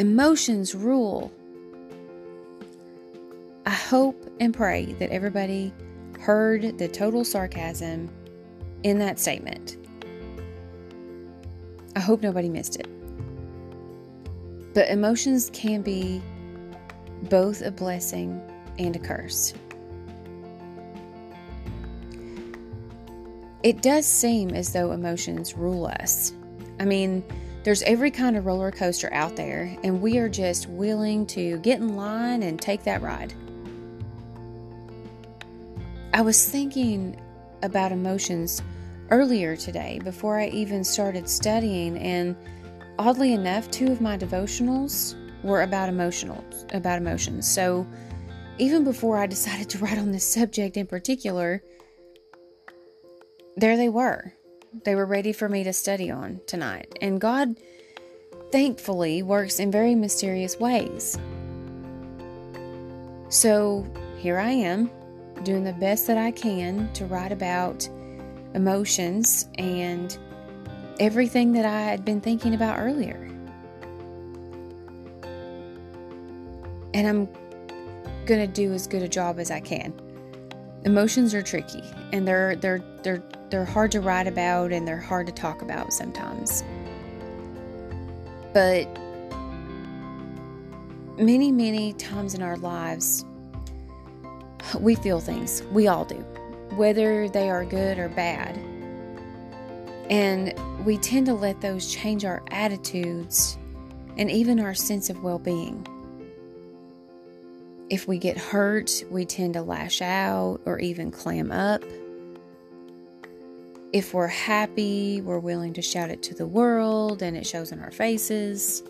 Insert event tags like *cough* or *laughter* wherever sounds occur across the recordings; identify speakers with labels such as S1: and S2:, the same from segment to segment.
S1: Emotions rule. I hope and pray that everybody heard the total sarcasm in that statement. I hope nobody missed it. But emotions can be both a blessing and a curse. It does seem as though emotions rule us. I mean, there's every kind of roller coaster out there, and we are just willing to get in line and take that ride. I was thinking about emotions earlier today before I even started studying, and oddly enough, two of my devotionals were about emotional about emotions. So even before I *laughs* decided to write on this subject in particular, there they were. They were ready for me to study on tonight. And God, thankfully, works in very mysterious ways. So here I am, doing the best that I can to write about emotions and everything that I had been thinking about earlier. And I'm going to do as good a job as I can. Emotions are tricky and they're they're they're they're hard to write about and they're hard to talk about sometimes. But many, many times in our lives, we feel things. We all do, whether they are good or bad. And we tend to let those change our attitudes and even our sense of well being. If we get hurt, we tend to lash out or even clam up. If we're happy, we're willing to shout it to the world and it shows in our faces.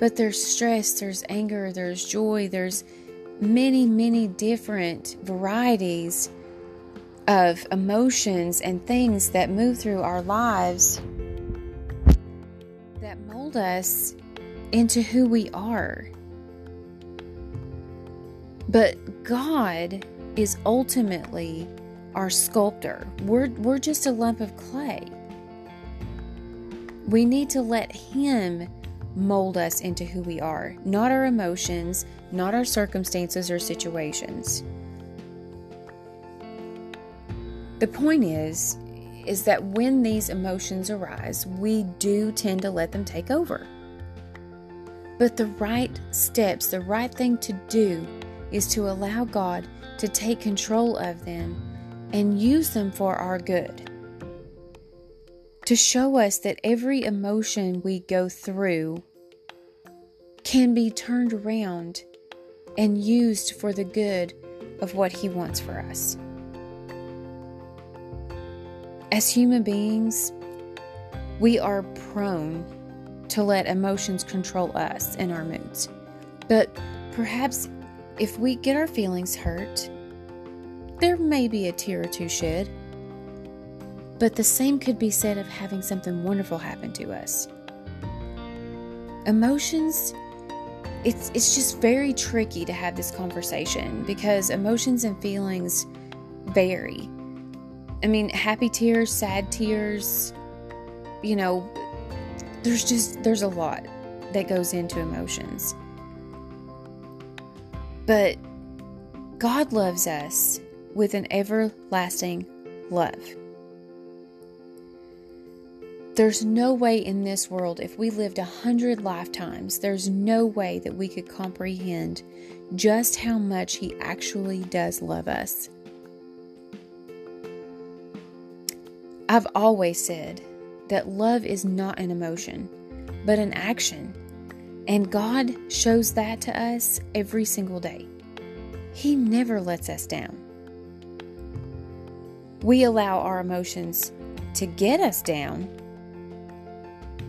S1: But there's stress, there's anger, there's joy, there's many, many different varieties of emotions and things that move through our lives that mold us into who we are. But God is ultimately our sculptor. We're, we're just a lump of clay. We need to let Him mold us into who we are, not our emotions, not our circumstances or situations. The point is is that when these emotions arise, we do tend to let them take over. But the right steps, the right thing to do is to allow God to take control of them and use them for our good. To show us that every emotion we go through can be turned around and used for the good of what He wants for us. As human beings, we are prone to let emotions control us and our moods. But perhaps if we get our feelings hurt, there may be a tear or two shed. But the same could be said of having something wonderful happen to us. Emotions, it's, it's just very tricky to have this conversation because emotions and feelings vary. I mean, happy tears, sad tears, you know, there's just, there's a lot that goes into emotions. But God loves us with an everlasting love. There's no way in this world, if we lived a hundred lifetimes, there's no way that we could comprehend just how much He actually does love us. I've always said that love is not an emotion, but an action. And God shows that to us every single day. He never lets us down. We allow our emotions to get us down,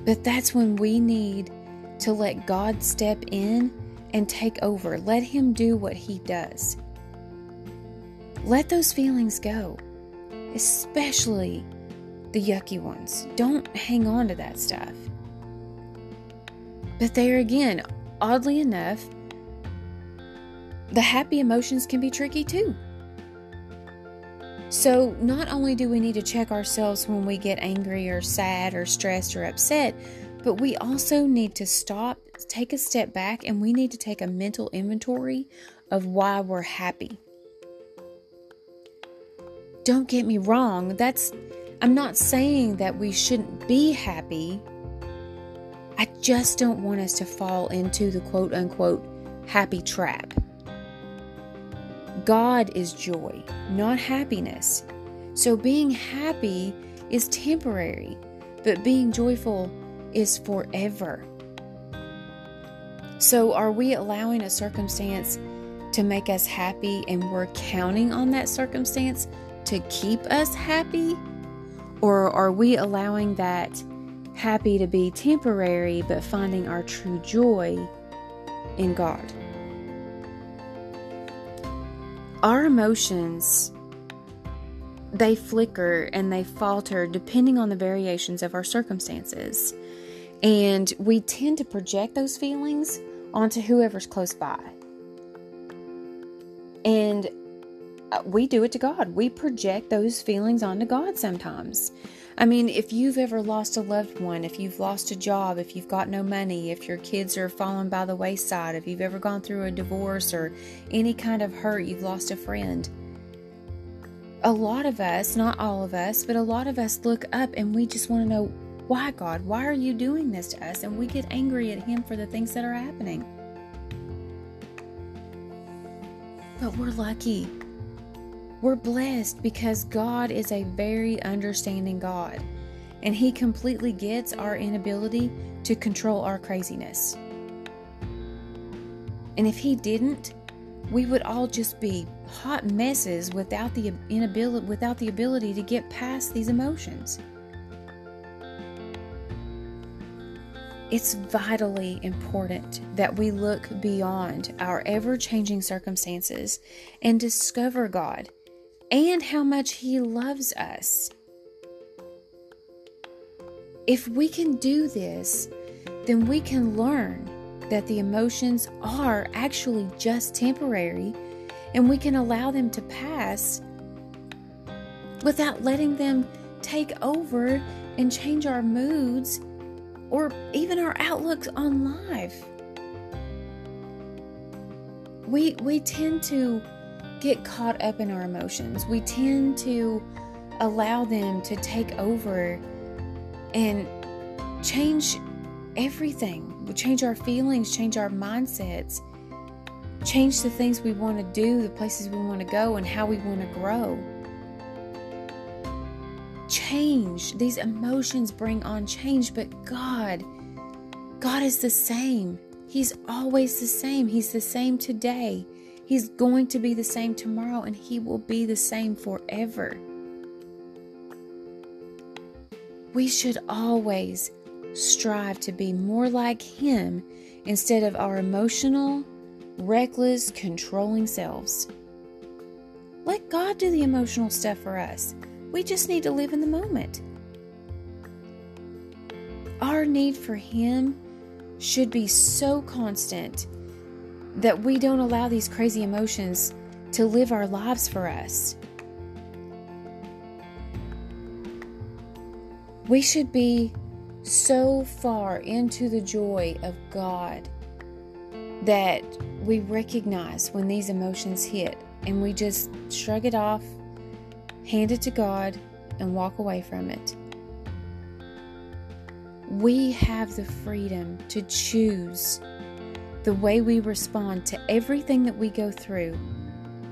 S1: but that's when we need to let God step in and take over. Let Him do what He does. Let those feelings go, especially the yucky ones. Don't hang on to that stuff. But there again, oddly enough, the happy emotions can be tricky too. So, not only do we need to check ourselves when we get angry or sad or stressed or upset, But we also need to stop, take a step back, and we need to take a mental inventory of why we're happy. Don't get me wrong, that's I'm not saying that we shouldn't be happy. I just don't want us to fall into the quote unquote happy trap. God is joy, not happiness. So being happy is temporary, but being joyful is forever. So, are we allowing a circumstance to make us happy and we're counting on that circumstance to keep us happy? Or are we allowing that happy to be temporary but finding our true joy in God? Our emotions they flicker and they falter depending on the variations of our circumstances. And we tend to project those feelings onto whoever's close by. And uh, we do it to God. We project those feelings onto God sometimes. I mean, if you've ever lost a loved one, if you've lost a job, if you've got no money, if your kids are falling by the wayside, if you've ever gone through a divorce or any kind of hurt, you've lost a friend. A lot of us, not all of us, but a lot of us look up and we just want to know, why, God? Why are you doing this to us? And we get angry at Him for the things that are happening. But we're lucky. We're blessed because God is a very understanding God, and He completely gets our inability to control our craziness. And if He didn't, we would all just be hot messes without the inability without the ability to get past these emotions. It's vitally important that we look beyond our ever changing circumstances and discover God and how much He loves us. If we can do this, then we can learn that the emotions are actually just temporary and we can allow them to pass without letting them take over and change our moods or even our outlooks on life. We, we tend to get caught up in our emotions. We tend to allow them to take over and change everything. We change our feelings, change our mindsets, change the things we want to do, the places we want to go, and how we want to grow. Change. These emotions bring on change, but God, God is the same. He's always the same. He's the same today. He's going to be the same tomorrow, and He will be the same forever. We should always strive to be more like Him instead of our emotional, reckless, controlling selves. Let God do the emotional stuff for us. We just need to live in the moment. Our need for Him should be so constant that we don't allow these crazy emotions to live our lives for us. We should be so far into the joy of God that we recognize when these emotions hit and we just shrug it off, hand it to God, and walk away from it. We have the freedom to choose the way we respond to everything that we go through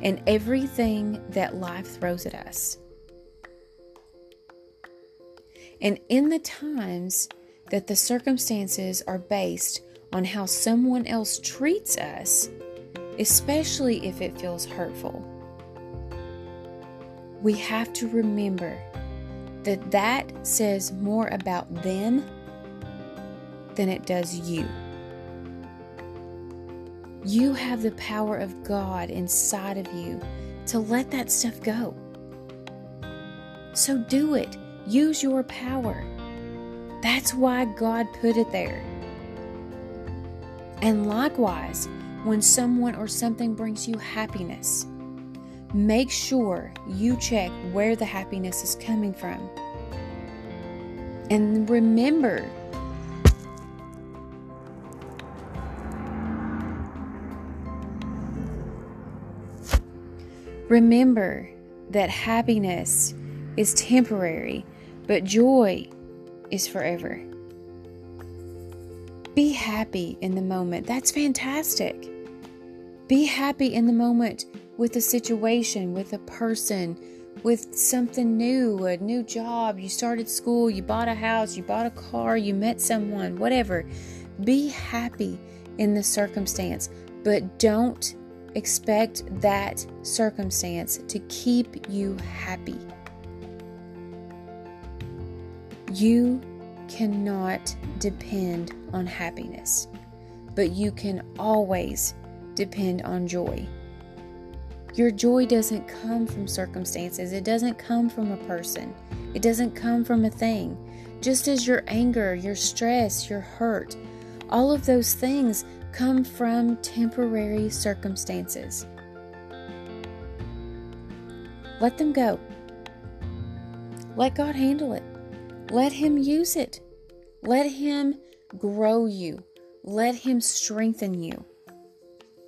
S1: and everything that life throws at us. And in the times that the circumstances are based on how someone else treats us, especially if it feels hurtful, we have to remember that that says more about them than it does you. You have the power of God inside of you to let that stuff go. So do it. Use your power. That's why God put it there. And likewise, when someone or something brings you happiness, make sure you check where the happiness is coming from. And remember Remember that happiness is temporary, but joy is forever. Be happy in the moment. That's fantastic. Be happy in the moment with a situation, with a person, with something new, a new job. You started school, you bought a house, you bought a car, you met someone, whatever. Be happy in the circumstance, but don't expect that circumstance to keep you happy. You cannot depend on happiness, but you can always depend on joy. Your joy doesn't come from circumstances, it doesn't come from a person, it doesn't come from a thing. Just as your anger, your stress, your hurt, all of those things come from temporary circumstances. Let them go. Let God handle it. Let Him use it. Let Him grow you. Let Him strengthen you.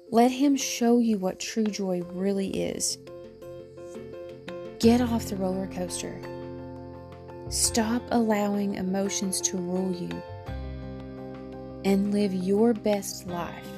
S1: Let Him show you what true joy really is. Get off the roller coaster. Stop allowing emotions to rule you and live your best life